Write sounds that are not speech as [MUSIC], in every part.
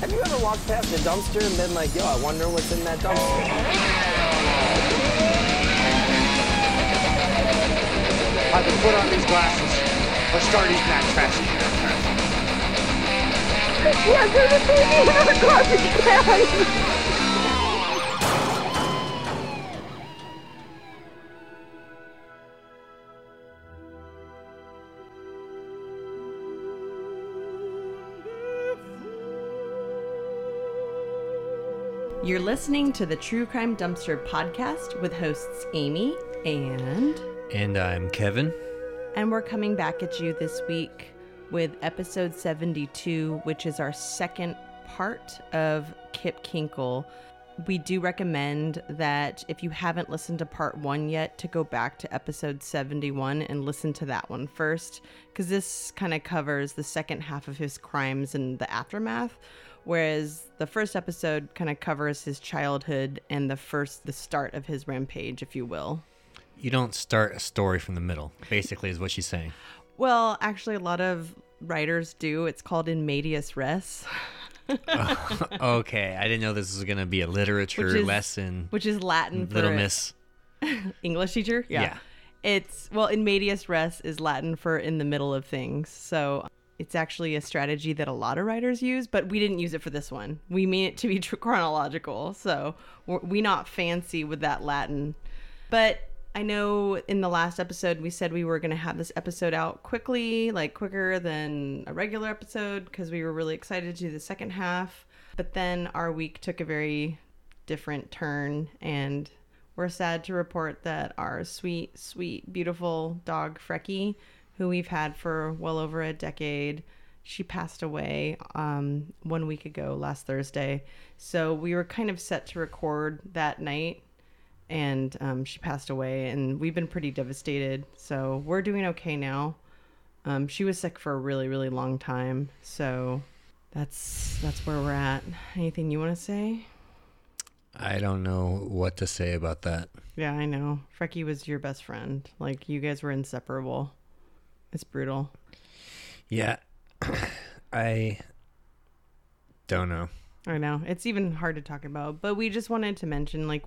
Have you ever walked past a dumpster and been like, yo, I wonder what's in that dumpster? I can put on these glasses or start eating that trash Yeah, there's a baby in our garbage can. You're listening to the True Crime Dumpster podcast with hosts Amy and And I'm Kevin. and we're coming back at you this week with episode 72, which is our second part of Kip Kinkel. We do recommend that if you haven't listened to part 1 yet to go back to episode 71 and listen to that one first cuz this kind of covers the second half of his crimes and the aftermath whereas the first episode kind of covers his childhood and the first the start of his rampage if you will. You don't start a story from the middle, basically, is what she's saying. Well, actually, a lot of writers do. It's called in medias res, [LAUGHS] okay, I didn't know this was going to be a literature Which is- lesson. which is Latin for Little Miss. [LAUGHS] English teacher. Yeah. It's well, in medias res is Latin for in the middle of things. So it's actually a strategy that a lot of writers use, but we didn't use it for this one. We mean it to be [LAUGHS] chronological. So we're, we not fancy with that Latin. But I know in the last episode we said we were going to have this episode out quickly, like quicker than a regular episode because we were really excited to do the second half. But then our week took a very different turn and we're sad to report that our sweet, sweet, beautiful dog Frecky, who we've had for well over a decade, she passed away um, one week ago, last Thursday. So we were kind of set to record that night, and um, she passed away, and we've been pretty devastated. So we're doing okay now. Um, she was sick for a really, really long time, so that's that's where we're at. Anything you want to say? I don't know what to say about that. Yeah, I know. Frecky was your best friend. Like you guys were inseparable. It's brutal. Yeah. [CLEARS THROAT] I don't know. I know. It's even hard to talk about, but we just wanted to mention like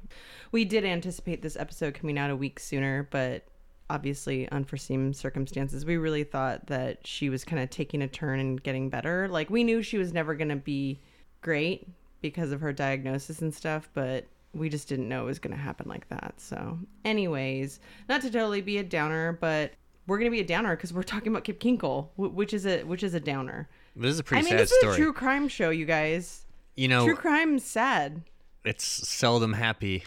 we did anticipate this episode coming out a week sooner, but obviously unforeseen circumstances. We really thought that she was kind of taking a turn and getting better. Like we knew she was never going to be great because of her diagnosis and stuff, but we just didn't know it was going to happen like that. So, anyways, not to totally be a downer, but we're going to be a downer because we're talking about Kip Kinkel, which is a which is a downer. This is a pretty I mean, sad this is story. a true crime show, you guys. you know, True crime's sad. it's seldom happy.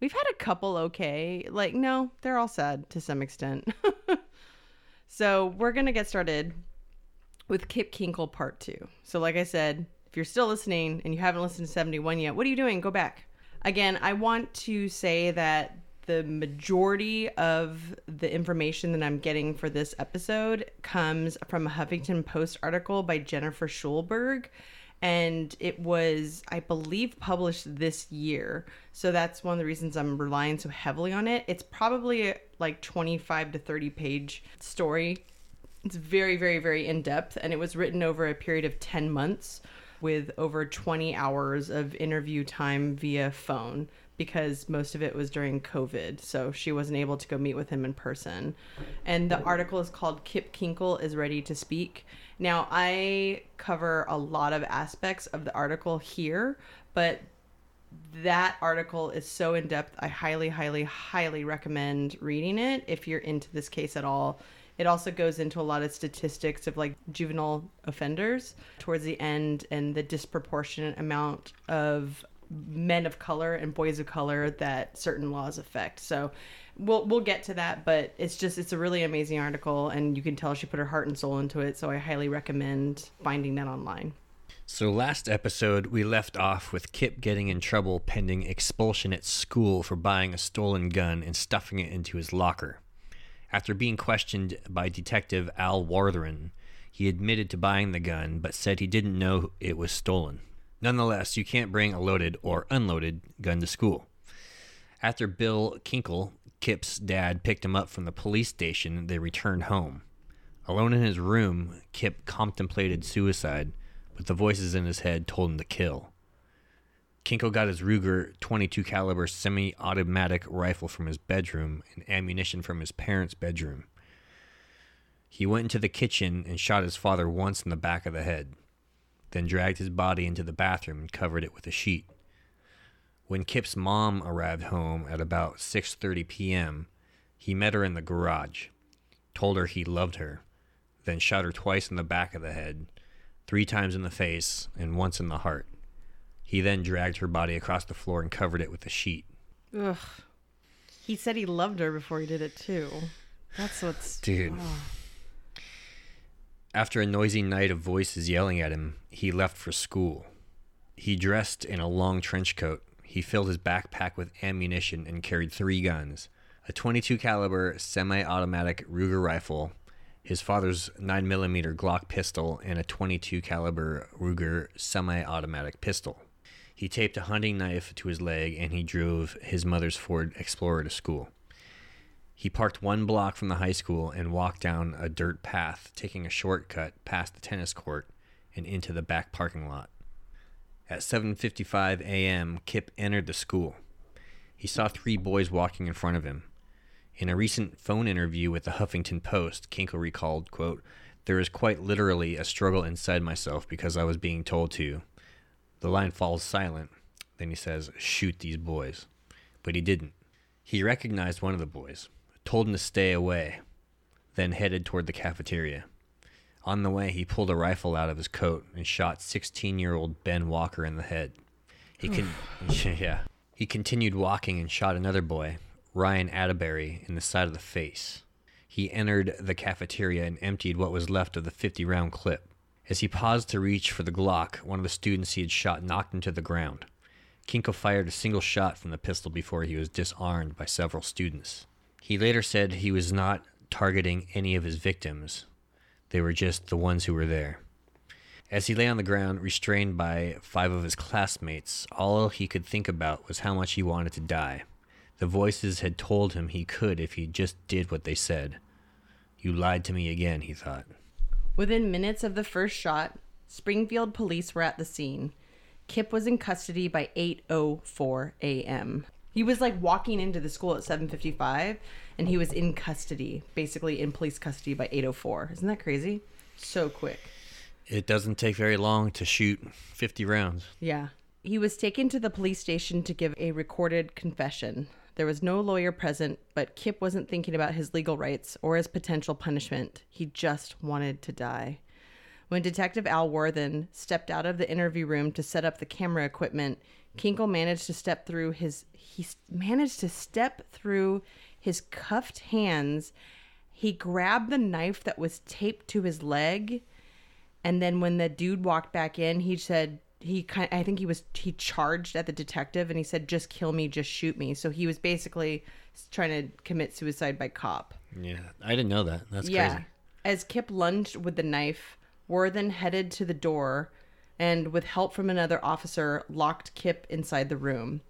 We've had a couple okay. Like, no, they're all sad to some extent. [LAUGHS] so we're gonna get started with Kip Kinkel part two. So, like I said, if you're still listening and you haven't listened to 71 yet, what are you doing? Go back. Again, I want to say that the majority of the information that I'm getting for this episode comes from a Huffington Post article by Jennifer Schulberg. And it was, I believe, published this year. So that's one of the reasons I'm relying so heavily on it. It's probably a, like 25 to 30 page story it's very, very, very in depth, and it was written over a period of 10 months with over 20 hours of interview time via phone because most of it was during COVID. So she wasn't able to go meet with him in person. And the article is called Kip Kinkel is Ready to Speak. Now, I cover a lot of aspects of the article here, but that article is so in depth. I highly, highly, highly recommend reading it if you're into this case at all. It also goes into a lot of statistics of like juvenile offenders towards the end and the disproportionate amount of men of color and boys of color that certain laws affect. So we'll we'll get to that, but it's just it's a really amazing article and you can tell she put her heart and soul into it, so I highly recommend finding that online. So last episode, we left off with Kip getting in trouble pending expulsion at school for buying a stolen gun and stuffing it into his locker. After being questioned by Detective Al Warthen, he admitted to buying the gun but said he didn't know it was stolen. Nonetheless, you can't bring a loaded or unloaded gun to school. After Bill Kinkel, Kip's dad, picked him up from the police station, they returned home. Alone in his room, Kip contemplated suicide, but the voices in his head told him to kill. Kinkel got his Ruger 22 caliber semi-automatic rifle from his bedroom and ammunition from his parents' bedroom. He went into the kitchen and shot his father once in the back of the head, then dragged his body into the bathroom and covered it with a sheet. When Kip's mom arrived home at about 6:30 p.m., he met her in the garage, told her he loved her, then shot her twice in the back of the head, three times in the face, and once in the heart. He then dragged her body across the floor and covered it with a sheet. Ugh. He said he loved her before he did it too. That's what's Dude. After a noisy night of voices yelling at him, he left for school. He dressed in a long trench coat. He filled his backpack with ammunition and carried three guns: a 22 caliber semi-automatic Ruger rifle, his father's 9mm Glock pistol, and a 22 caliber Ruger semi-automatic pistol. He taped a hunting knife to his leg and he drove his mother's Ford Explorer to school. He parked one block from the high school and walked down a dirt path, taking a shortcut past the tennis court and into the back parking lot. At 7:55 a.m., Kip entered the school. He saw three boys walking in front of him. In a recent phone interview with the Huffington Post, Kinkel recalled, quote, "There is quite literally a struggle inside myself because I was being told to. The line falls silent. Then he says, "Shoot these boys." But he didn't. He recognized one of the boys, told him to stay away, then headed toward the cafeteria. On the way, he pulled a rifle out of his coat and shot 16-year-old Ben Walker in the head. He con- [LAUGHS] yeah. He continued walking and shot another boy, Ryan Atterbury, in the side of the face. He entered the cafeteria and emptied what was left of the 50-round clip. As he paused to reach for the Glock, one of the students he had shot knocked him to the ground. Kinkel fired a single shot from the pistol before he was disarmed by several students. He later said he was not targeting any of his victims, they were just the ones who were there. As he lay on the ground, restrained by five of his classmates, all he could think about was how much he wanted to die. The voices had told him he could if he just did what they said. You lied to me again, he thought. Within minutes of the first shot, Springfield police were at the scene. Kip was in custody by 8:04 a.m. He was like walking into the school at 7:55 and he was in custody, basically in police custody by 8:04. Isn't that crazy? So quick. It doesn't take very long to shoot 50 rounds. Yeah. He was taken to the police station to give a recorded confession. There was no lawyer present, but Kip wasn't thinking about his legal rights or his potential punishment. He just wanted to die. When Detective Al Warthen stepped out of the interview room to set up the camera equipment, Kinkel managed to step through his he managed to step through his cuffed hands. He grabbed the knife that was taped to his leg and then when the dude walked back in, he said he kind I think he was he charged at the detective and he said just kill me, just shoot me. So he was basically trying to commit suicide by cop. Yeah, I didn't know that. That's yeah. crazy. As Kip lunged with the knife, Warthen headed to the door and with help from another officer locked Kip inside the room.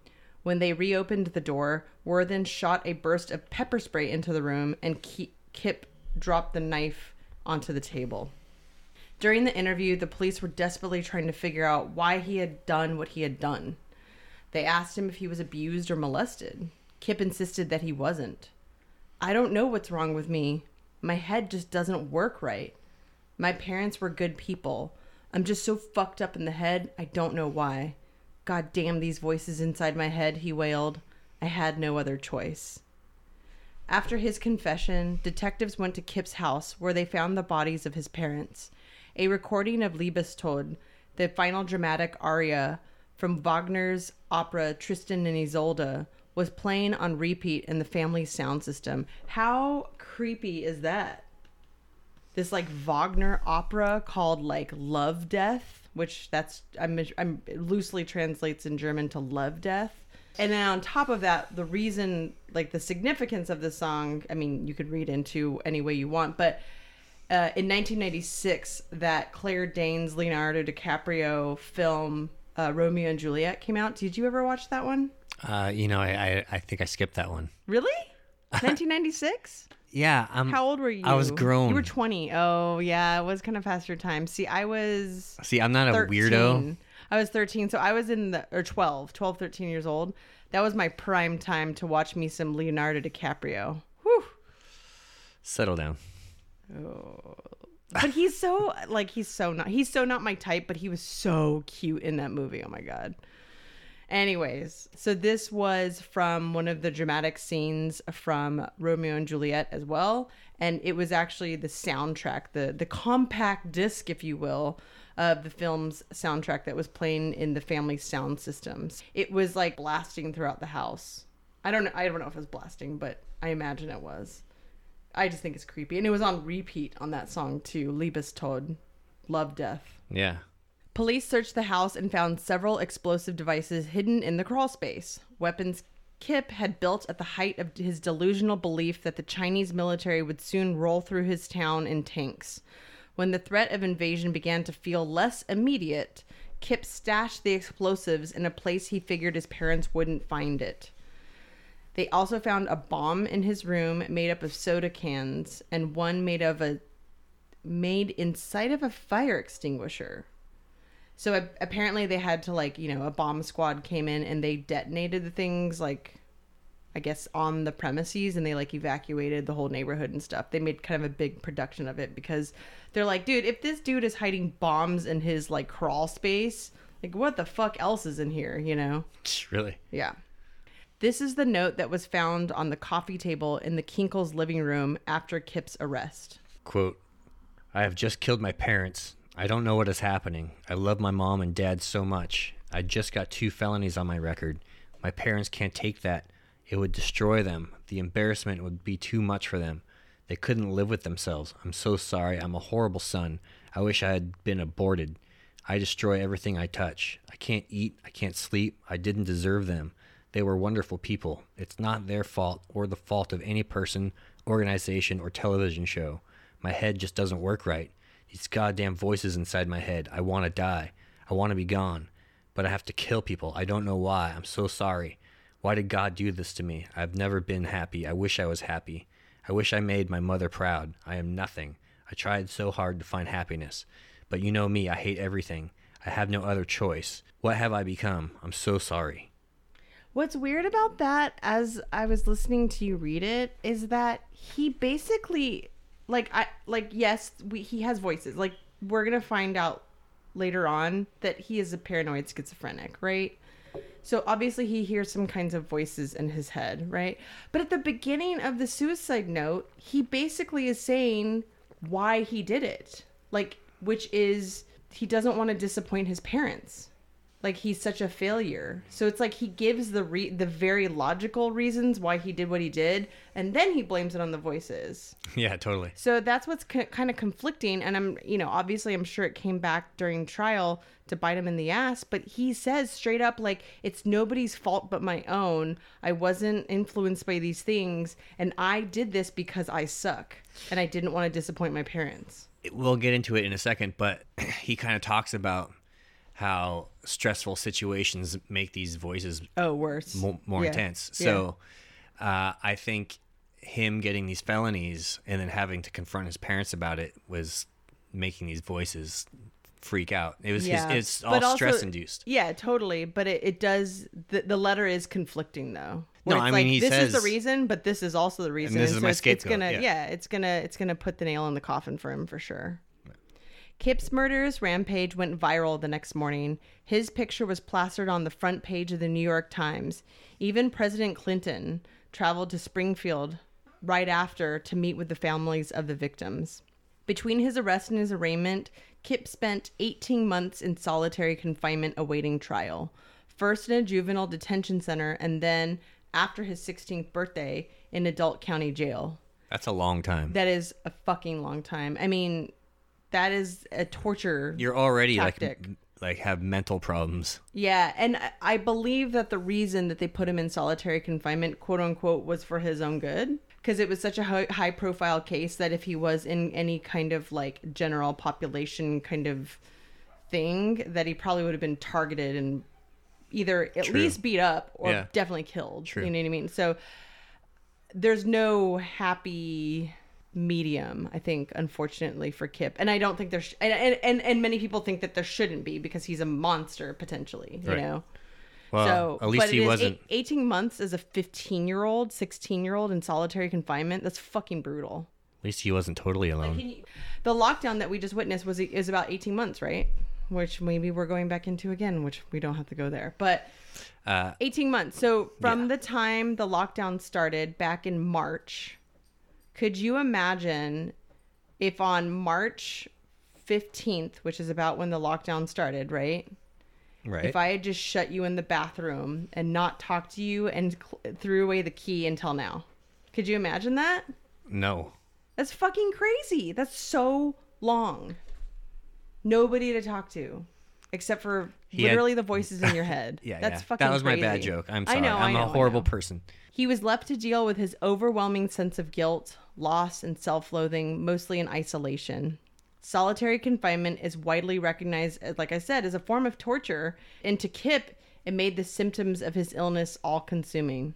When they reopened the door, Warthen shot a burst of pepper spray into the room and Kip dropped the knife onto the table. During the interview, the police were desperately trying to figure out why he had done what he had done. They asked him if he was abused or molested. Kip insisted that he wasn't. I don't know what's wrong with me. My head just doesn't work right. My parents were good people. I'm just so fucked up in the head, I don't know why. God damn these voices inside my head, he wailed. I had no other choice. After his confession, detectives went to Kip's house where they found the bodies of his parents. A recording of Liebestod, the final dramatic aria from Wagner's opera Tristan and Isolde, was playing on repeat in the family's sound system. How creepy is that? This like Wagner opera called like Love Death, which that's I'm, I'm loosely translates in German to Love Death. And then on top of that, the reason, like the significance of the song, I mean, you could read into any way you want, but uh, in 1996, that Claire Danes, Leonardo DiCaprio film uh, Romeo and Juliet came out. Did you ever watch that one? Uh, you know, I, I I think I skipped that one. Really? [LAUGHS] 1996? Yeah, I'm. How old were you? I was grown. You were 20. Oh, yeah. It was kind of past your time. See, I was See, I'm not a weirdo. I was 13. So I was in the, or 12, 12, 13 years old. That was my prime time to watch me some Leonardo DiCaprio. Whew. Settle down. Oh. But he's so, like, he's so not, he's so not my type, but he was so cute in that movie. Oh my God. Anyways, so this was from one of the dramatic scenes from Romeo and Juliet as well, and it was actually the soundtrack, the the compact disc, if you will, of the film's soundtrack that was playing in the family sound systems. It was like blasting throughout the house. I don't know. I don't know if it was blasting, but I imagine it was. I just think it's creepy, and it was on repeat on that song too. Liebestod, love death. Yeah. Police searched the house and found several explosive devices hidden in the crawl space. Weapons Kip had built at the height of his delusional belief that the Chinese military would soon roll through his town in tanks. When the threat of invasion began to feel less immediate, Kip stashed the explosives in a place he figured his parents wouldn't find it. They also found a bomb in his room made up of soda cans and one made of a made inside of a fire extinguisher. So a- apparently they had to like, you know, a bomb squad came in and they detonated the things like I guess on the premises and they like evacuated the whole neighborhood and stuff. They made kind of a big production of it because they're like, dude, if this dude is hiding bombs in his like crawl space, like what the fuck else is in here, you know? [LAUGHS] Really? Yeah. This is the note that was found on the coffee table in the Kinkels living room after Kip's arrest. Quote, I have just killed my parents. I don't know what is happening. I love my mom and dad so much. I just got two felonies on my record. My parents can't take that. It would destroy them. The embarrassment would be too much for them. They couldn't live with themselves. I'm so sorry. I'm a horrible son. I wish I had been aborted. I destroy everything I touch. I can't eat. I can't sleep. I didn't deserve them. They were wonderful people. It's not their fault or the fault of any person, organization, or television show. My head just doesn't work right. These goddamn voices inside my head. I want to die. I want to be gone. But I have to kill people. I don't know why. I'm so sorry. Why did God do this to me? I've never been happy. I wish I was happy. I wish I made my mother proud. I am nothing. I tried so hard to find happiness. But you know me, I hate everything. I have no other choice. What have I become? I'm so sorry. What's weird about that, as I was listening to you read it, is that he basically, like, I like yes, we, he has voices. Like we're gonna find out later on that he is a paranoid schizophrenic, right? So obviously he hears some kinds of voices in his head, right? But at the beginning of the suicide note, he basically is saying why he did it. Like which is he doesn't want to disappoint his parents. Like he's such a failure. So it's like he gives the re- the very logical reasons why he did what he did and then he blames it on the voices. [LAUGHS] Yeah, totally. So that's what's c- kind of conflicting. And I'm, you know, obviously, I'm sure it came back during trial to bite him in the ass. But he says straight up, like, it's nobody's fault but my own. I wasn't influenced by these things. And I did this because I suck. And I didn't want to disappoint my parents. We'll get into it in a second, but [CLEARS THROAT] he kind of talks about how stressful situations make these voices Oh, worse. more, more Yeah. intense. Yeah. So uh, I think him getting these felonies and then having to confront his parents about it was making these voices freak out. It was Yeah. his, it's all also- stress induced. Yeah, totally. But it, it does, the, the letter is conflicting though. No, I mean, like, he this is the reason, but this is also the reason. this is my it's, it's scapegoat, gonna, yeah. yeah, it's gonna, it's gonna put the nail in the coffin for him for sure. Kip's murderous rampage went viral the next morning. His picture was plastered on the front page of the New York Times. Even President Clinton traveled to Springfield right after to meet with the families of the victims. Between his arrest and his arraignment, Kip spent 18 months in solitary confinement awaiting trial. First in a juvenile detention center, and then, after his 16th birthday, in adult county jail. That's a long time. That is a fucking long time. I mean, that is a torture. You're already tactic. like like have mental problems. Yeah, and I- believe that the reason that they put him in solitary confinement, quote unquote, was for his own good. Because it was such a high, high profile case that if he was in any kind of like general population kind of thing, that he probably would have been targeted and either at True. least beat up or Yeah. definitely killed. True. You know what I mean? So there's no happy medium i think unfortunately for kip and i don't think there's and, and and and many people think that there shouldn't be because he's a monster potentially you Right. know Well, so at least but he wasn't. eight- 18 months as a 15 year old 16 year old in solitary confinement that's fucking brutal At least he wasn't totally alone. You- the lockdown that we just witnessed was is about 18 months right which maybe we're going back into again which we don't have to go there but Uh, 18 months so from Yeah. the time the lockdown started back in march could you imagine if on march 15th which is about when the lockdown started right right. if i had just shut you in the bathroom and not talked to you and cl- threw away the key until now could you imagine that no. that's fucking crazy. That's so long. Nobody to talk to, except for He had- literally the voices in your [LAUGHS] head. Yeah, that's yeah. fucking. That was my bad joke. I'm I know, I I'm know, a I horrible person. He was left to deal with his overwhelming sense of guilt, loss, and self-loathing, mostly in isolation. Solitary confinement is widely recognized, as- like I said, as a form of torture, and to Kip, it made the symptoms of his illness all-consuming.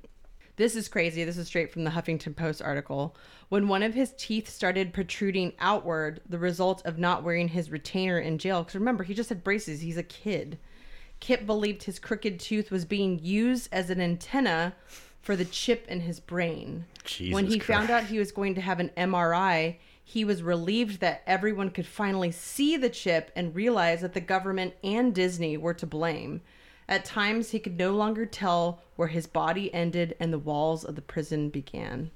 This is crazy. This is straight from the Huffington Post article. When one of his teeth started protruding outward, the result of not wearing his retainer in jail, because remember, he just had braces, he's a kid. Kip believed his crooked tooth was being used as an antenna for the chip in his brain. when Jesus he found out he was going to have an MRI, he was relieved that everyone could finally see the chip and realize that the government and Disney were to blame. At times, he could no longer tell where his body ended and the walls of the prison began.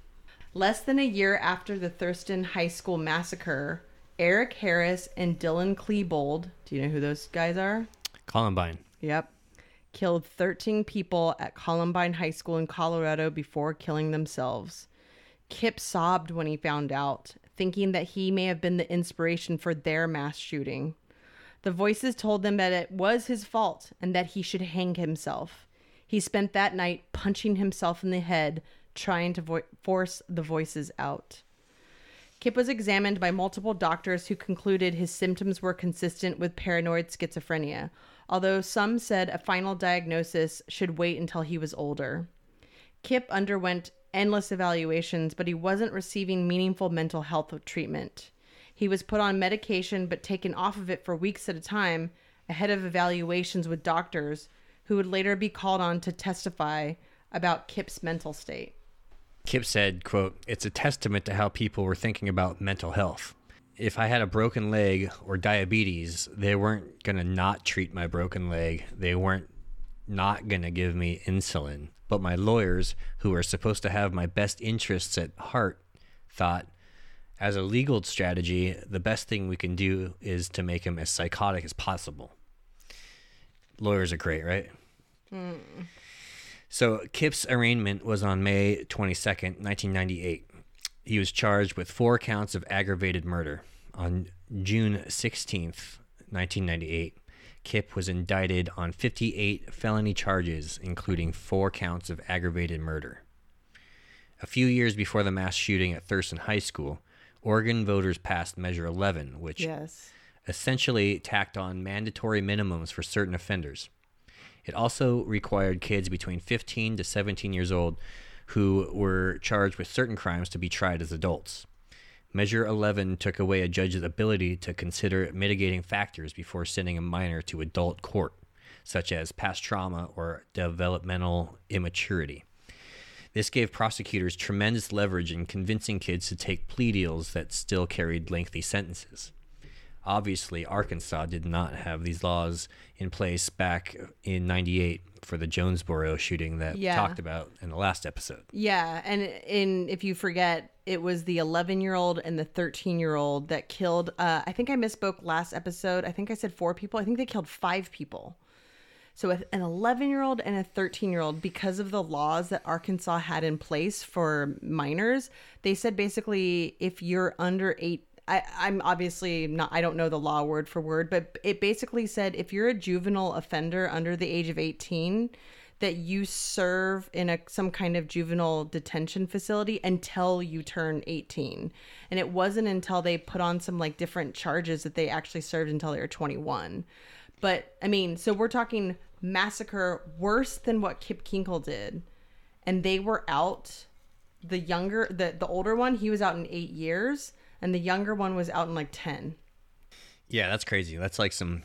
Less than a year after the Thurston High School massacre, Eric Harris and Dylan Klebold, do you know who those guys are? Columbine. Yep. Killed 13 people at Columbine High School in Colorado before killing themselves. Kip sobbed when he found out, thinking that he may have been the inspiration for their mass shooting. The voices told them that it was his fault and that he should hang himself. He spent that night punching himself in the head, trying to vo- force the voices out. Kip was examined by multiple doctors who concluded his symptoms were consistent with paranoid schizophrenia, although some said a final diagnosis should wait until he was older. Kip underwent endless evaluations, but he wasn't receiving meaningful mental health treatment. He was put on medication but taken off of it for weeks at a time ahead of evaluations with doctors who would later be called on to testify about Kip's mental state. Kip said, quote, It's a testament to how people were thinking about mental health. If I had a broken leg or diabetes, they weren't going to not treat my broken leg. They weren't not going to give me insulin. But my lawyers, who are supposed to have my best interests at heart, thought, as a legal strategy, the best thing we can do is to make him as psychotic as possible. Lawyers are great, right? Hmm. So Kip's arraignment was on May 22nd, 1998. He was charged with four counts of aggravated murder. On June 16th, 1998, Kip was indicted on 58 felony charges, including four counts of aggravated murder. A few years before the mass shooting at Thurston High School, Oregon voters passed Measure 11, which Yes. essentially tacked on mandatory minimums for certain offenders. It also required kids between 15 to 17 years old who were charged with certain crimes to be tried as adults. Measure 11 took away a judge's ability to consider mitigating factors before sending a minor to adult court, such as past trauma or developmental immaturity. This gave prosecutors tremendous leverage in convincing kids to take plea deals that still carried lengthy sentences. Obviously, Arkansas did not have these laws in place back in 98 for the Jonesboro shooting that Yeah. we talked about in the last episode. Yeah, and in if you forget, it was the 11 year old and the 13 year old that killed. Uh, I think I misspoke last episode. I think I said four people. I think they killed five people. So with an 11 year old and a 13 year old, because of the laws that Arkansas had in place for minors, they said basically if you're under eight. I, I'm obviously not, I don't know the law word for word, but it basically said if you're a juvenile offender under the age of 18, that you serve in a some kind of juvenile detention facility until you turn 18 and it wasn't until they put on some like different charges that they actually served until they were 21 but i mean so we're talking massacre worse than what kip kinkel did. And they were out. The younger the the older one he was out in eight years and the younger one was out in like 10 Yeah, that's crazy. That's like some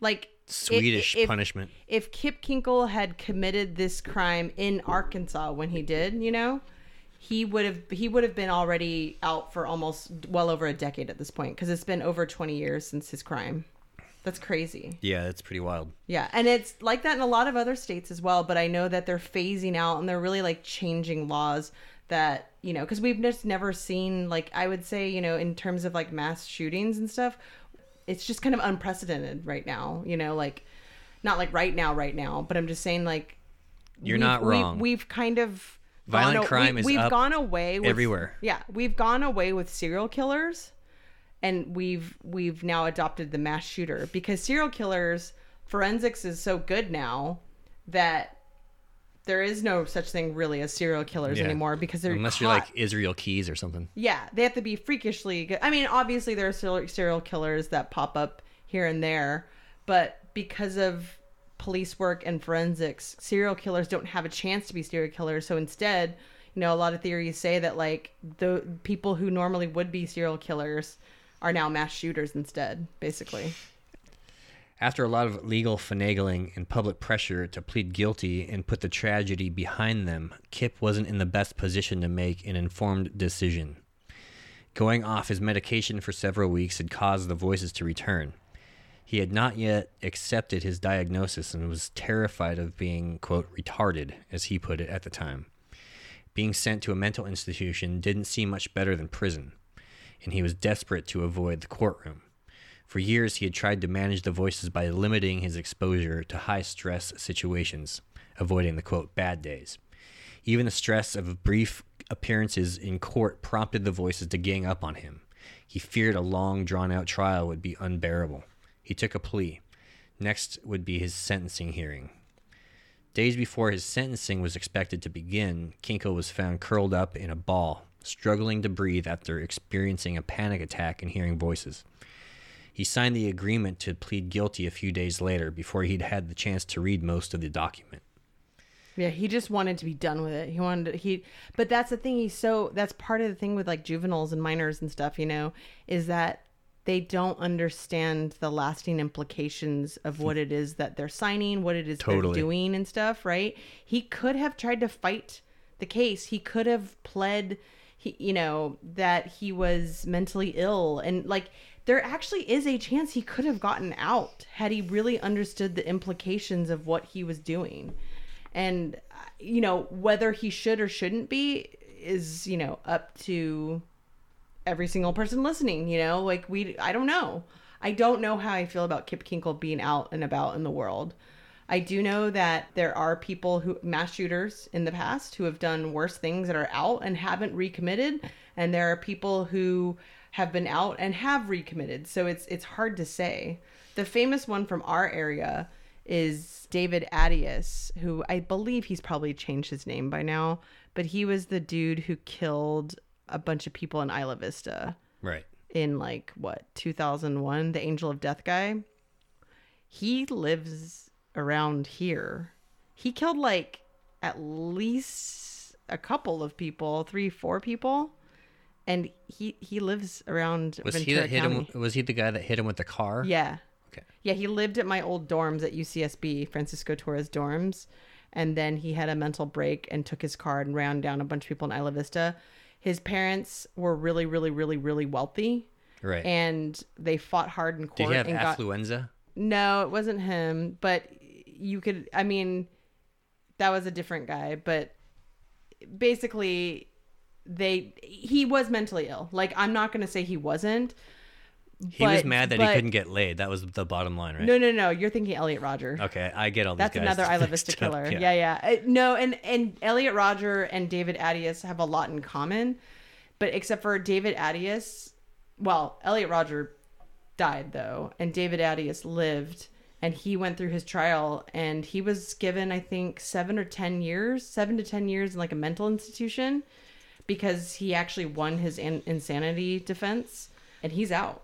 like Swedish if, punishment. if kip kinkel had committed this crime in arkansas when he did you know he would have he would have been already out for almost well over a decade at this point because it's been over 20 years since his crime that's crazy Yeah, that's pretty wild. yeah, and it's like that in a lot of other states as well. But I know that they're phasing out and they're really like changing laws that you know because we've just never seen like I would say you know in terms of like mass shootings and stuff, it's just kind of unprecedented right now. You know, like not like right now, right now, but I'm just saying like You're not we've- wrong. We've, kind of Violent gone crime we, is We've up gone away with, everywhere. Yeah, we've gone away with serial killers, and we've we've now adopted the mass shooter because serial killers forensics is so good now that there is no such thing really as serial killers Yeah. anymore because they're Unless you're like Israel Keyes or something. Yeah, they have to be freakishly good. I mean, obviously there are serial killers that pop up here and there, but because of police work and forensics, serial killers don't have a chance to be serial killers. So instead, you know, a lot of theories say that like the people who normally would be serial killers are now mass shooters instead, basically. After a lot of legal finagling and public pressure to plead guilty and put the tragedy behind them, Kip wasn't in the best position to make an informed decision. Going off his medication for several weeks had caused the voices to return. He had not yet accepted his diagnosis and was terrified of being, quote, retarded, as he put it at the time. Being sent to a mental institution didn't seem much better than prison, and he was desperate to avoid the courtroom. For years, he had tried to manage the voices by limiting his exposure to high stress situations, avoiding the quote, bad days. Even the stress of brief appearances in court prompted the voices to gang up on him. He feared a long, drawn out trial would be unbearable. He took a plea. Next would be his sentencing hearing. Days before his sentencing was expected to begin, Kinkel was found curled up in a ball, struggling to breathe after experiencing a panic attack and hearing voices. He signed the agreement to plead guilty a few days later before he'd had the chance to read most of the document. Yeah, he just wanted to be done with it. He wanted to, he but that's the thing he's so that's part of the thing with like juveniles and minors and stuff, you know, is that they don't understand the lasting implications of hmm. what it is that they're signing, what it is Totally. they're doing and stuff, right? He could have tried to fight the case. He could have pled he you know that he was mentally ill and like there actually is a chance he could have gotten out had he really understood the implications of what he was doing. And uh, you know whether he should or shouldn't be is you know up to every single person listening you know? Like we i don't know. I don't know how i feel about kip kinkel being out and about in the world. I do know that there are people who mass shooters in the past who have done worse things that are out and haven't recommitted. And there are people who have been out and have recommitted so it's it's hard to say the famous one from our area is David Attias, who I believe he's probably changed his name by now, but he was the dude who killed a bunch of people in Isla Vista Right. in like what 2001, the Angel of Death guy. He lives around here. He killed like at least a couple of people, three, four people, and he he lives around Was he that hit County. him? Was he the guy that hit him with the car? Yeah. Okay. Yeah, he lived at my old dorms at UCSB, Francisco Torres dorms, and then he had a mental break and took his car and ran down a bunch of people in Isla Vista. His parents were really, really, really, really wealthy, Right. and they fought hard in court. Did he have and got, affluenza? no, it wasn't him, but you could. I mean, that was a different guy, but basically, they he was mentally ill. Like I'm not gonna say he wasn't. He was mad that but- he couldn't get laid. That was the bottom line, right? No, no, no. You're thinking Elliot Rodger. Okay, I get all these That's another [LAUGHS] Vista up, killer. Yeah, yeah. Uh, no, and and Elliot Rodger and David Attias have a lot in common, but except for David Attias, well, Elliot Rodger died though, and David Attias lived, and he went through his trial, and he was given I think seven or ten years, seven to ten years in like a mental institution, because he actually won his in- insanity defense, and he's out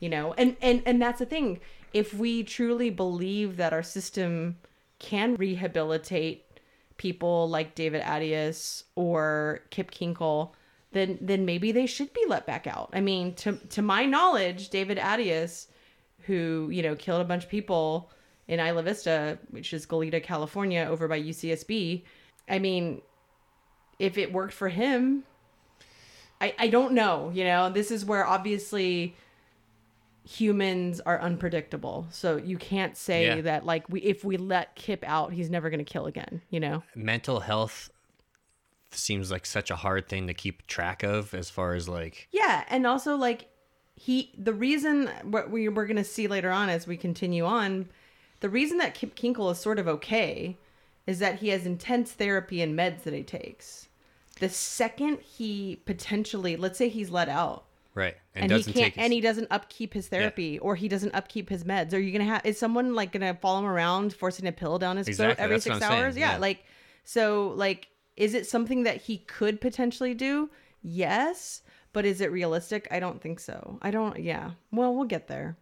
you know and and and that's the thing if we truly believe that our system can rehabilitate people like David Attias or Kip Kinkel, then then maybe they should be let back out. I mean, to to my knowledge, David Attias, who you know killed a bunch of people in Isla Vista, which is Goleta, California, over by UCSB. I mean, if it worked for him, I I don't know. You know, this is where obviously humans are unpredictable. So you can't say Yeah. that like we if we let Kip out, he's never going to kill again, you know. Mental health seems like such a hard thing to keep track of as far as like Yeah, and also like he the reason what we we're going to see later on as we continue on, the reason that Kip Kinkel is sort of okay is that he has intense therapy and meds that he takes. The second he potentially, let's say he's let out, right and, and, he doesn't can't take his- and he doesn't upkeep his therapy or he doesn't upkeep his meds. Are you gonna have is someone like gonna follow him around forcing a pill down his throat every that's six hours? Yeah, yeah. like so like is it something that he could potentially do? Yes but is it realistic? I don't think so. I don't yeah. Well we'll get there.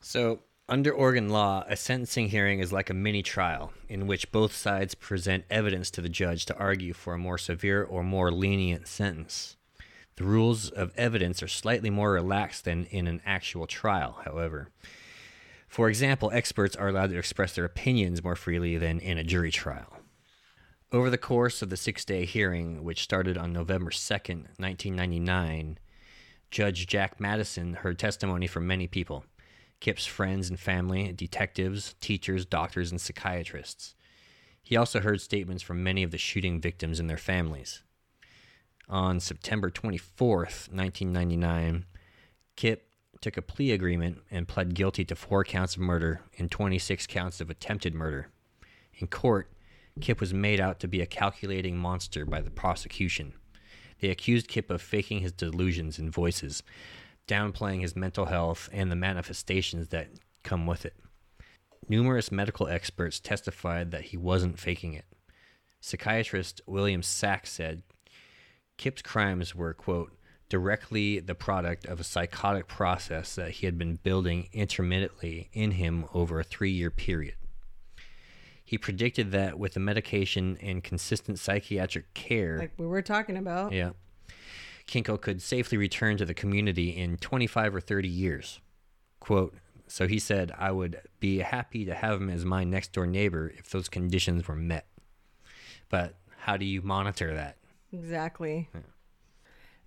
So, under Oregon law, a sentencing hearing is like a mini trial in which both sides present evidence to the judge to argue for a more severe or more lenient sentence. The rules of evidence are slightly more relaxed than in an actual trial, however. For example, experts are allowed to express their opinions more freely than in a jury trial. Over the course of the six day hearing, which started on November 2nd, 1999, Judge Jack Mattison heard testimony from many people Kip's friends and family, detectives, teachers, doctors, and psychiatrists. He also heard statements from many of the shooting victims and their families. On September 24th, 1999, Kip took a plea agreement and pled guilty to four counts of murder and 26 counts of attempted murder. In court, Kip was made out to be a calculating monster by the prosecution. They accused Kip of faking his delusions and voices, downplaying his mental health and the manifestations that come with it. Numerous medical experts testified that he wasn't faking it. Psychiatrist William Sachs said Kip's crimes were, quote, directly the product of a psychotic process that he had been building intermittently in him over a three year period. He predicted that with the medication and consistent psychiatric care, like we were talking about yeah. Kinkel could safely return to the community in 25 or 30 years. Quote, so he said, I would be happy to have him as my next door neighbor if those conditions were met. But how do you monitor that? Exactly.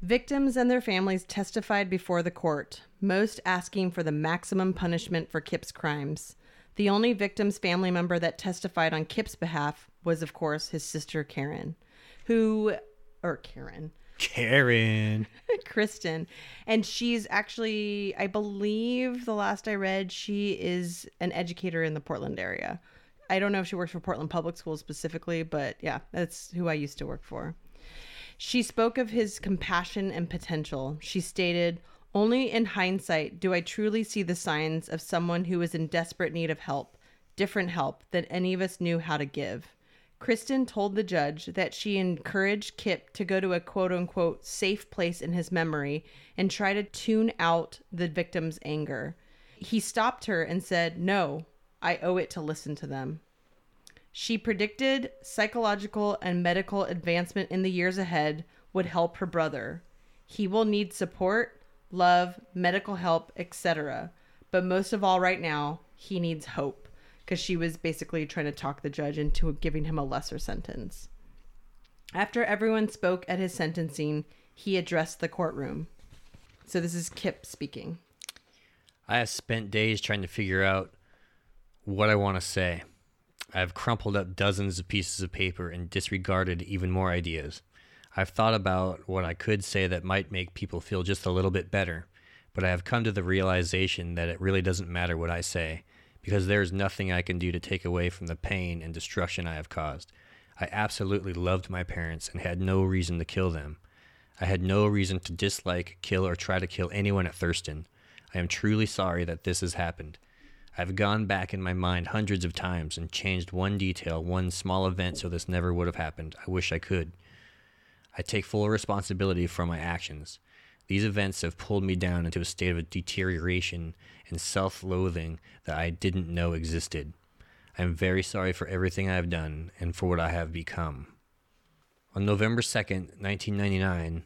Victims and their families testified before the court, most asking for the maximum punishment for Kip's crimes. The only victim's family member that testified on Kip's behalf was, of course, his sister Karen, who, or Karen, Karen. [LAUGHS] Kristen. And she's actually, I believe the last I read, she is an educator in the Portland area. I don't know if she works for Portland Public Schools specifically, but yeah, that's who I used to work for. She spoke of his compassion and potential. She stated, Only in hindsight do I truly see the signs of someone who is in desperate need of help, different help than any of us knew how to give. Kristen told the judge that she encouraged Kip to go to a quote unquote safe place in his memory and try to tune out the victim's anger. He stopped her and said, No, I owe it to listen to them. She predicted psychological and medical advancement in the years ahead would help her brother. He will need support, love, medical help, etc. But most of all, right now, he needs hope because she was basically trying to talk the judge into giving him a lesser sentence. After everyone spoke at his sentencing, he addressed the courtroom. So this is Kip speaking. I have spent days trying to figure out what I want to say. I have crumpled up dozens of pieces of paper and disregarded even more ideas. I've thought about what I could say that might make people feel just a little bit better, but I have come to the realization that it really doesn't matter what I say, because there is nothing I can do to take away from the pain and destruction I have caused. I absolutely loved my parents and had no reason to kill them. I had no reason to dislike, kill, or try to kill anyone at Thurston. I am truly sorry that this has happened. I've gone back in my mind hundreds of times and changed one detail, one small event, so this never would have happened. I wish I could. I take full responsibility for my actions. These events have pulled me down into a state of deterioration and self loathing that I didn't know existed. I am very sorry for everything I have done and for what I have become. On November 2nd, 1999,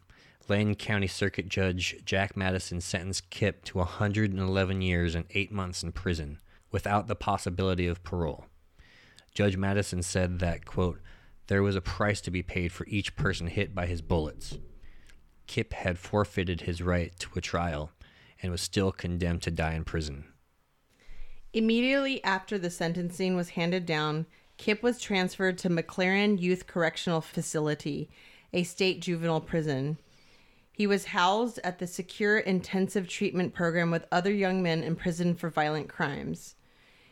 Lane County Circuit Judge Jack Mattison sentenced Kip to 111 years and 8 months in prison without the possibility of parole. Judge Mattison said that, quote, there was a price to be paid for each person hit by his bullets. Kip had forfeited his right to a trial and was still condemned to die in prison. Immediately after the sentencing was handed down, Kip was transferred to MacLaren Youth Correctional Facility, a state juvenile prison. He was housed at the Secure Intensive Treatment Program with other young men imprisoned for violent crimes.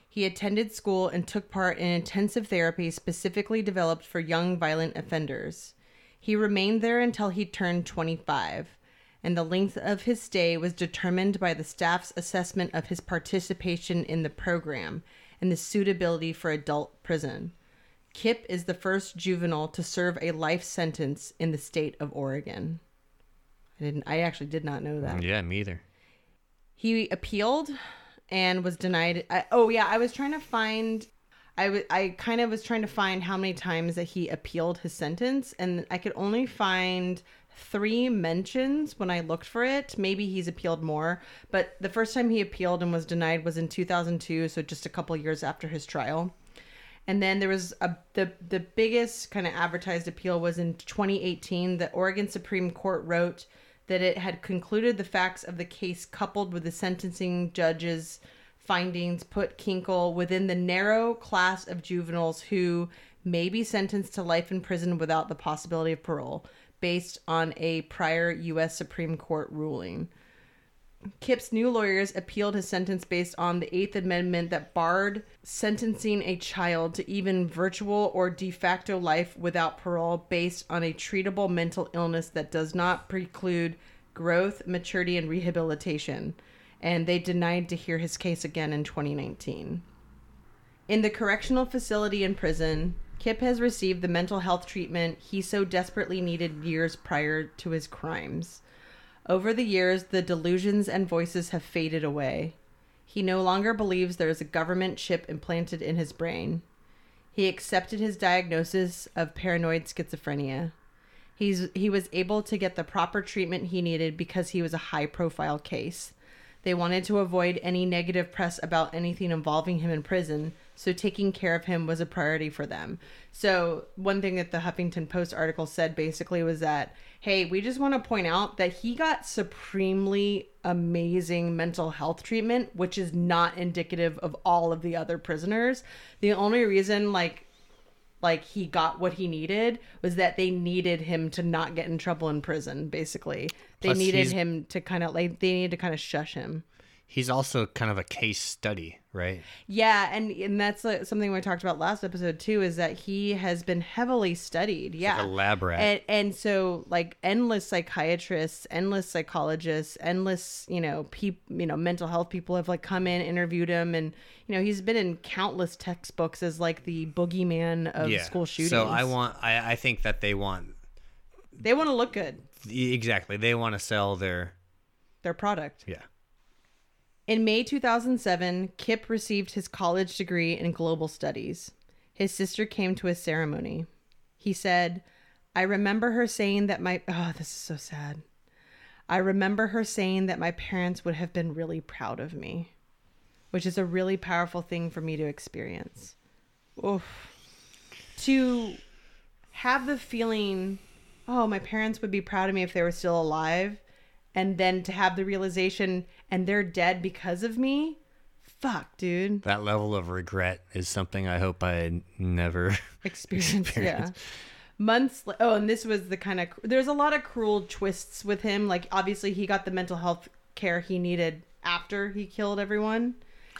He attended school and took part in intensive therapy specifically developed for young violent offenders. He remained there until he turned 25, and the length of his stay was determined by the staff's assessment of his participation in the program and the suitability for adult prison. Kip is the first juvenile to serve a life sentence in the state of Oregon. I didn't I actually did not know that. Yeah, me either. He appealed and was denied. I, oh yeah, I was trying to find. I wa- I kind of was trying to find how many times that he appealed his sentence, and I could only find three mentions when I looked for it. Maybe he's appealed more, but the first time he appealed and was denied was in 2002, so just a couple years after his trial. And then there was a the the biggest kind of advertised appeal was in 2018. The Oregon Supreme Court wrote that it had concluded the facts of the case coupled with the sentencing judge's findings put Kinkel within the narrow class of juveniles who may be sentenced to life in prison without the possibility of parole based on a prior US Supreme Court ruling. Kip's new lawyers appealed his sentence based on the Eighth Amendment that barred sentencing a child to even virtual or de facto life without parole based on a treatable mental illness that does not preclude growth, maturity, and rehabilitation. And they denied to hear his case again in 2019. In the correctional facility in prison, Kip has received the mental health treatment he so desperately needed years prior to his crimes. Over the years, the delusions and voices have faded away. He no longer believes there is a government chip implanted in his brain. He accepted his diagnosis of paranoid schizophrenia. He's, he was able to get the proper treatment he needed because he was a high profile case. They wanted to avoid any negative press about anything involving him in prison, so taking care of him was a priority for them. So, one thing that the Huffington Post article said basically was that, hey, we just want to point out that he got supremely amazing mental health treatment, which is not indicative of all of the other prisoners. The only reason, like, like he got what he needed was that they needed him to not get in trouble in prison basically they Plus, needed he's- him to kind of like they needed to kind of shush him He's also kind of a case study, right? yeah and and that's like something we talked about last episode too is that he has been heavily studied yeah a lab rat. and, and so like endless psychiatrists endless psychologists endless you know peop, you know mental health people have like come in interviewed him and you know he's been in countless textbooks as like the boogeyman of school shootings So I want. I, I think that they want they want to look good exactly. They want to sell their. their product Yeah. In May 2007, Kip received his college degree in global studies. His sister came to his ceremony. He said, I remember her saying that my. Oh, this is so sad. I remember her saying that my parents would have been really proud of me, which is a really powerful thing for me to experience. Oof. To have the feeling, oh, my parents would be proud of me if they were still alive, and then to have the realization, and they're dead because of me. Fuck, dude. That level of regret is something I hope I never. [LAUGHS] experience. Yeah. Months. Oh, and this was the kind of. There's a lot of cruel twists with him. Like, obviously, he got the mental health care he needed after he killed everyone,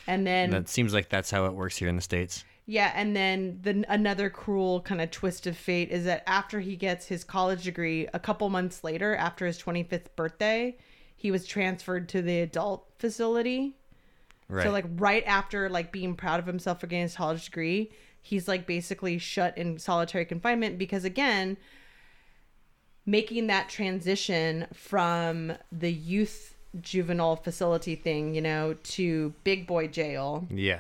and then that seems like that's how it works here in the states. Yeah, and then the another cruel kind of twist of fate is that after he gets his college degree, a couple months later, after his 25th birthday, he was transferred to the adult facility. Right. So like right after like being proud of himself for getting his college degree, he's like basically shut in solitary confinement because again, making that transition from the youth juvenile facility thing, you know, to big boy jail. yeah.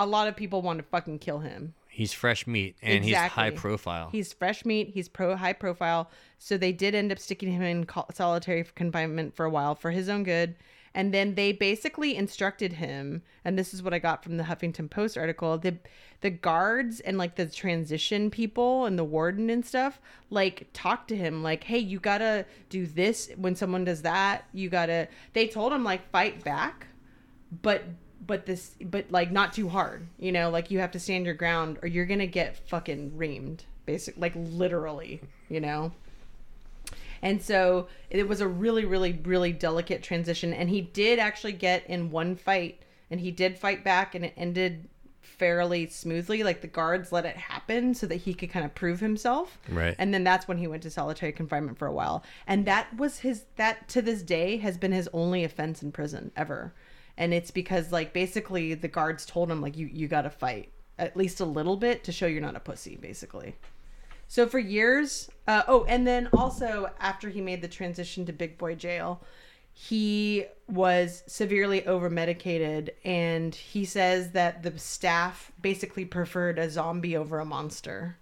A lot of people want to fucking kill him. He's fresh meat and he's high profile. He's fresh meat. He's pro high profile. So they did end up sticking him in solitary confinement for a while for his own good. And then they basically instructed him, and this is what I got from the Huffington Post article. The the guards and like the transition people and the warden and stuff like talked to him like, hey, you gotta do this when someone does that. You gotta. They told him like fight back, but but this but like not too hard you know? Like you have to stand your ground or you're gonna get fucking reamed basic like literally you know? And so it was a really really really delicate transition. And he did actually get in one fight and he did fight back and it ended fairly smoothly. Like the guards let it happen so that he could kind of prove himself. Right. and then that's when he went to solitary confinement for a while. And that was his that to this day has been his only offense in prison ever and it's because like basically the guards told him like you you got to fight at least a little bit to show you're not a pussy basically so for years, uh, oh, and then also after he made the transition to big boy jail, he was severely over medicated, and he says that the staff basically preferred a zombie over a monster.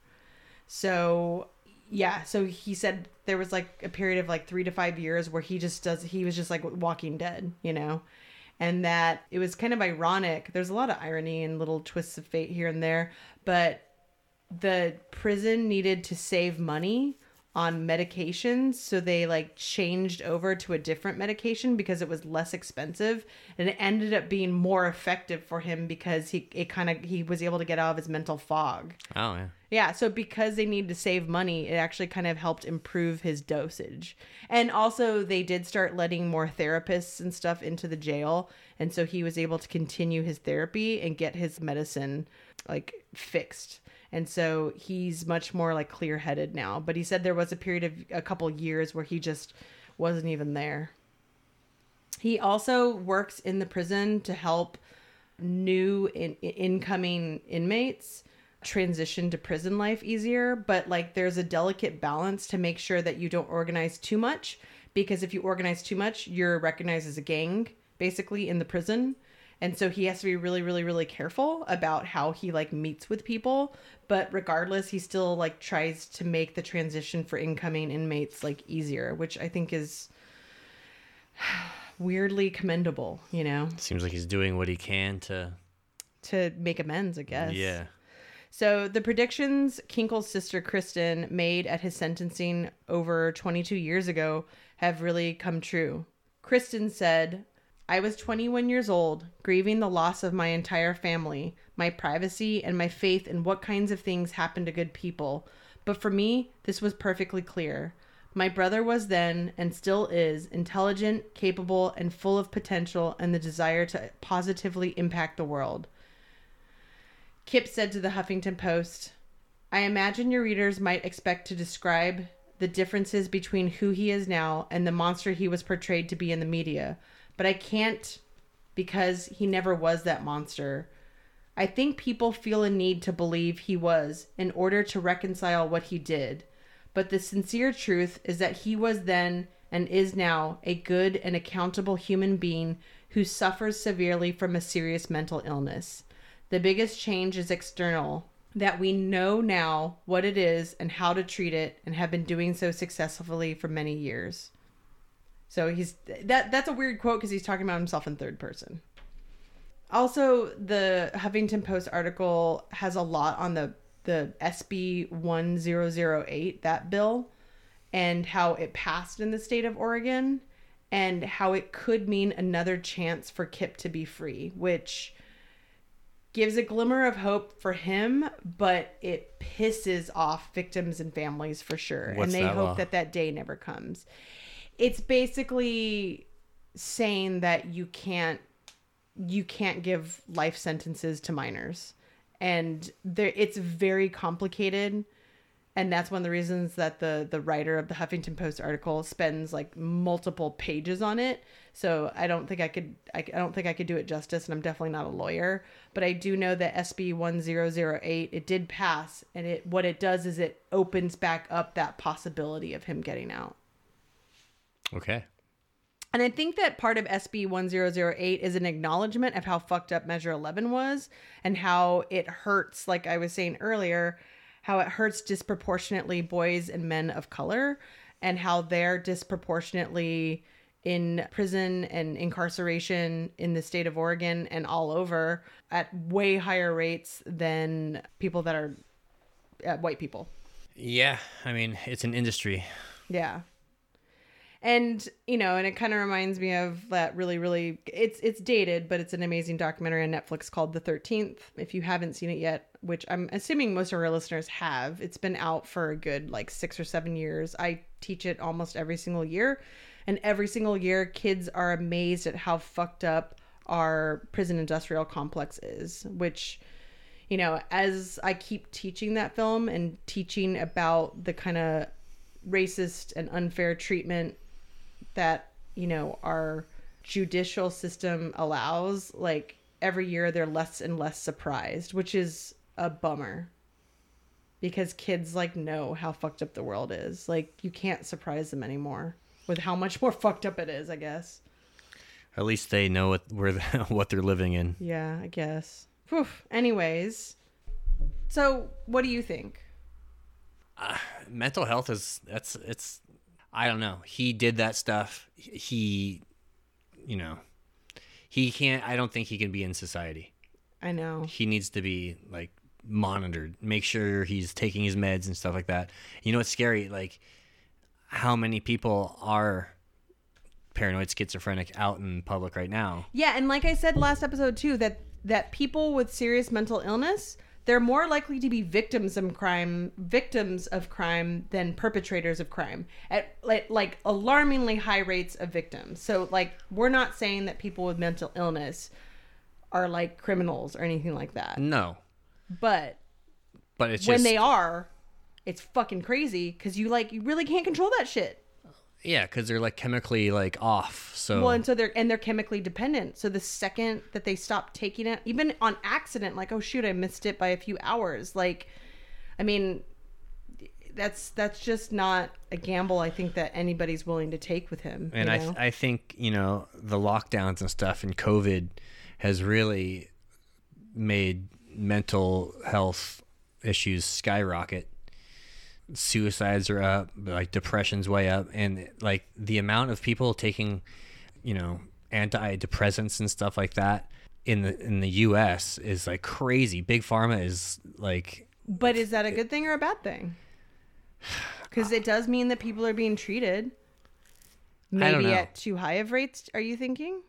So yeah, so he said there was like a period of like three to five years where he just does he was just like Walking Dead, you know, and that it was kind of ironic. There's a lot of irony and little twists of fate here and there, but the prison needed to save money on medications so they like changed over to a different medication because it was less expensive and it ended up being more effective for him because he it kind of he was able to get out of his mental fog oh yeah. yeah, so because they needed to save money, it actually kind of helped improve his dosage. And also, they did start letting more therapists and stuff into the jail. And so he was able to continue his therapy and get his medicine like fixed. And so he's much more like clear headed now. But he said there was a period of a couple years where he just wasn't even there. He also works in the prison to help new in- incoming inmates transition to prison life easier but like there's a delicate balance to make sure that you don't organize too much because if you organize too much you're recognized as a gang basically in the prison and so he has to be really really really careful about how he like meets with people but regardless he still like tries to make the transition for incoming inmates like easier which i think is [SIGHS] weirdly commendable you know Seems like he's doing what he can to. to make amends i guess Yeah. So the predictions Kinkel's sister Kristen made at his sentencing over 22 years ago have really come true. Kristen said, I was 21 years old, grieving the loss of my entire family, my privacy, and my faith in what kinds of things happen to good people. But for me, this was perfectly clear. My brother was then, and still is, intelligent, capable, and full of potential and the desire to positively impact the world. Kip said to the Huffington Post, I imagine your readers might expect to describe the differences between who he is now and the monster he was portrayed to be in the media, but I can't because he never was that monster. I think people feel a need to believe he was in order to reconcile what he did. But the sincere truth is that he was then and is now a good and accountable human being who suffers severely from a serious mental illness. The biggest change is external, that we know now what it is and how to treat it and have been doing so successfully for many years. So he's that that's a weird quote because he's talking about himself in third person. Also, the Huffington Post article has a lot on the the SB 1008 that bill and how it passed in the state of Oregon and how it could mean another chance for Kip to be free, which gives a glimmer of hope for him, but it pisses off victims and families for sure. What's and they hope law? that that day never comes. It's basically saying that you can't you can't give life sentences to minors. And there it's very complicated and that's one of the reasons that the the writer of the Huffington Post article spends like multiple pages on it. So I don't think I could I, I don't think I could do it justice, and I'm definitely not a lawyer. But I do know that SB 1008 it did pass, and it what it does is it opens back up that possibility of him getting out. Okay. And I think that part of SB 1008 is an acknowledgement of how fucked up Measure 11 was and how it hurts, like I was saying earlier, how it hurts disproportionately boys and men of color and how they're disproportionately in prison and incarceration in the state of Oregon and all over at way higher rates than people that are uh, white people. Yeah, I mean, it's an industry. Yeah. And you know, and it kind of reminds me of that really, really. It's it's dated, but it's an amazing documentary on Netflix called The Thirteenth. If you haven't seen it yet, which I'm assuming most of our listeners have, it's been out for a good like six or seven years. I teach it almost every single year, and every single year, kids are amazed at how fucked up our prison industrial complex is. Which, you know, as I keep teaching that film and teaching about the kind of racist and unfair treatment that you know our judicial system allows like every year they're less and less surprised which is a bummer. Because kids like know how fucked up the world is. Like you can't surprise them anymore with how much [LAUGHS] more fucked up it is i guess. At least they know what where the, [LAUGHS] what they're living in. yeah i guess. Whew. anyways. So what do you think? Uh, mental health is that's it's I don't know. He did that stuff. He you know, he can't I don't think he can be in society. i know He needs to be like monitored. Make sure he's taking his meds and stuff like that. You know what's scary? Like how many people are paranoid schizophrenic out in public right now? Yeah, and like I said last episode too, that that people with serious mental illness, they're more likely to be victims of crime, victims of crime than perpetrators of crime at like, like alarmingly high rates of victims. So like we're not saying that people with mental illness are like criminals or anything like that. No. But But it's when just they are, it's fucking crazy cuz you like you really can't control that shit. Yeah, cuz they're like chemically like off. So Well, and so they're and they're chemically dependent. So the second that they stop taking it, even on accident, like oh shoot, I missed it by a few hours. Like, I mean, that's that's just not a gamble. I think that anybody's willing to take with him. And you I, th- I think you know the lockdowns and stuff and COVID has really made mental health issues skyrocket. Suicides are up, like depression's way up, and like the amount of people taking, you know, antidepressants and stuff like that in the in the U.S. is like crazy. Big pharma is like but is that a good thing or a bad thing? [SIGHS] Because it does mean that people are being treated. Maybe at too high of rates. Are you thinking?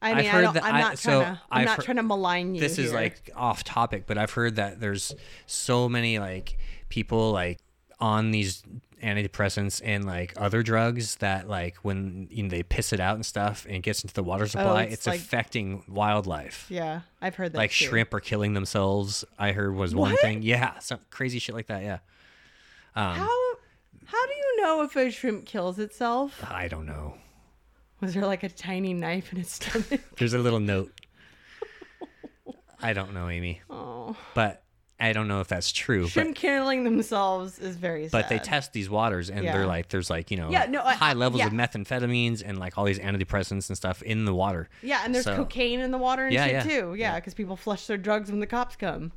I I've mean, I that, I'm I- not so trying to. I'm I've not heard- trying to malign you. this is like off topic, but I've heard that there's so many like people like on these antidepressants and like other drugs that like when you know, they piss it out and stuff and it gets into the water supply, Oh, it's it's, like- affecting wildlife. Yeah, I've heard that. Like too. shrimp are killing themselves. I heard was one thing. Yeah, some crazy shit like that. Yeah. Um, How how do you know if a shrimp kills itself? I don't know. Was there like a tiny knife in its stomach? There's a little [LAUGHS] note. I don't know, Amy, Oh, but I don't know if that's true. shrimp But killing themselves is very sad. but they test these waters and Yeah. they're like there's like you know Yeah, no, I- high levels of yeah. methamphetamines and like all these antidepressants and stuff in the water yeah, and there's so- cocaine in the water and Yeah, shit too. Yeah, because people flush their drugs when the cops come.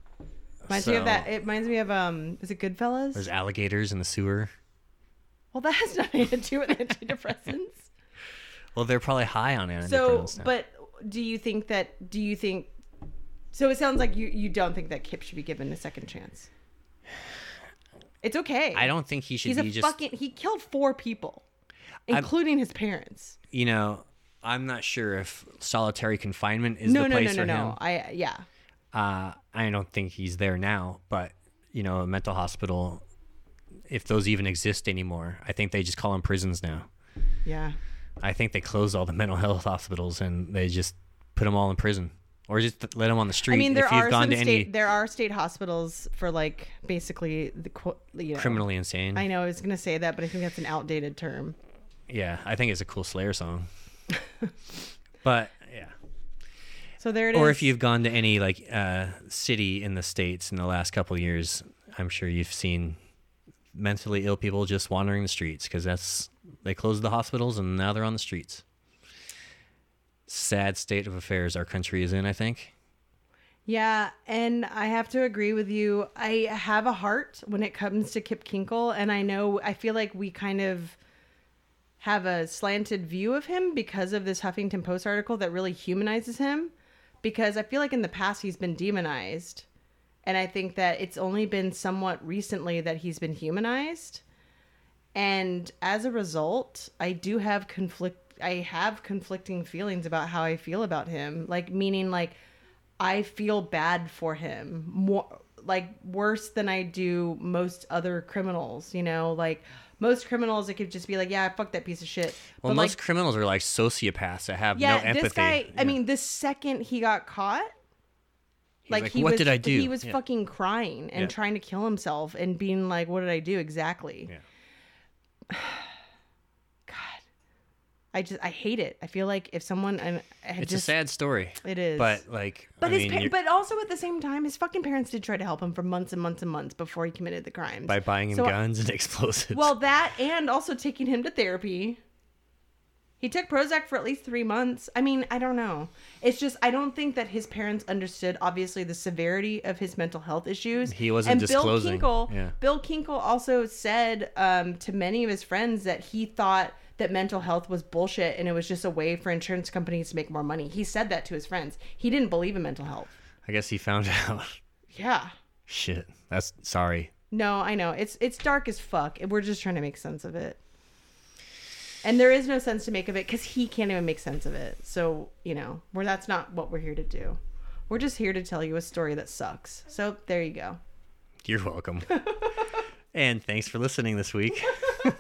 Reminds me of that. It reminds me of um. Is it Goodfellas? there's alligators in the sewer well, that has [LAUGHS] nothing to do with antidepressants. well they're probably high on antidepressants so, now. but do you think that? Do you think? So it sounds like you you don't think that Kip should be given a second chance. It's okay. i don't think he should He's a be just fucking. He killed four people, including his parents. you know i'm not sure if solitary confinement is No, the no, no, place no, for no. him I yeah. uh, i don't think he's there now but you know a mental hospital if those even exist anymore i think they just call them prisons now Yeah. I think they closed all the mental [LAUGHS] health hospitals and they just put them all in prison or just let them on the street. I mean, there if you've are gone to state any there are state hospitals for like basically the you know. criminally insane, I know I was gonna say that, but I think that's an outdated term. yeah, I think it's a cool Slayer song. [LAUGHS] but yeah, So there it is. or if you've gone to any like uh, city in the states in the last couple of years, I'm sure you've seen mentally ill people just wandering the streets because that's they closed the hospitals and now they're on the streets. Sad state of affairs our country is in, I think. Yeah, and I have to agree with you. I have a heart when it comes to Kip Kinkel, and I know I feel like we kind of have a slanted view of him because of this Huffington Post article that really humanizes him. Because I feel like in the past he's been demonized, and I think that it's only been somewhat recently that he's been humanized. And as a result, I do have conflict. I have conflicting feelings about how I feel about him. Like meaning like I feel bad for him more like worse than I do most other criminals, you know, like most criminals it could just be like, yeah, fuck that piece of shit. Well, but most like criminals are like sociopaths that have yeah, no empathy. this guy, Yeah. I mean, the second he got caught, like, like, he "What was did I do?" He was Yeah. fucking crying and Yeah. trying to kill himself and being like, "What did I do exactly?" Yeah. I just I hate it. I feel like if someone and I it's just, a sad story. It is. But like, But I his mean, pa- you're- but also at the same time, his fucking parents did try to help him for months and months and months before he committed the crimes by buying him So- guns and [LAUGHS] explosives. Well, that and also taking him to therapy. He took Prozac for at least three months. I mean, I don't know. It's just I don't think that his parents understood obviously the severity of his mental health issues. He wasn't and disclosing, Bill Kinkel, yeah. Bill Kinkel also said um, to many of his friends that he thought that mental health was bullshit and it was just a way for insurance companies to make more money. He said that to his friends. He didn't believe in mental health. I guess he found [LAUGHS] out. Yeah. Shit. That's sorry. No, I know. It's it's dark as fuck. and We're just trying to make sense of it. And there is no sense to make of it because he can't even make sense of it. So, you know, where that's not what we're here to do. We're just here to tell you a story that sucks. So there you go. You're welcome. [LAUGHS] and thanks for listening this week. [LAUGHS]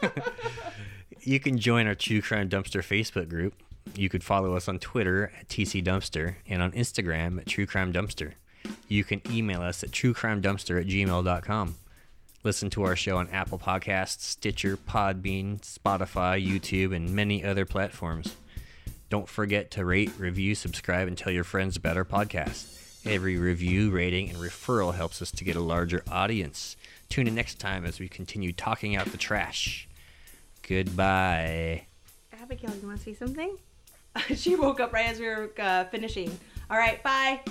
you can join our True Crime Dumpster Facebook group. You could follow us on Twitter at TC Dumpster and on Instagram at True Crime Dumpster. You can email us at truecrimedumpster at gmail.com. Listen to our show on Apple Podcasts, Stitcher, Podbean, Spotify, YouTube, and many other platforms. Don't forget to rate, review, subscribe, and tell your friends about our podcast. Every review, rating, and referral helps us to get a larger audience. Tune in next time as we continue talking out the trash. Goodbye. Abigail, you want to say something? [LAUGHS] she woke up right as we were uh, finishing. All right, bye.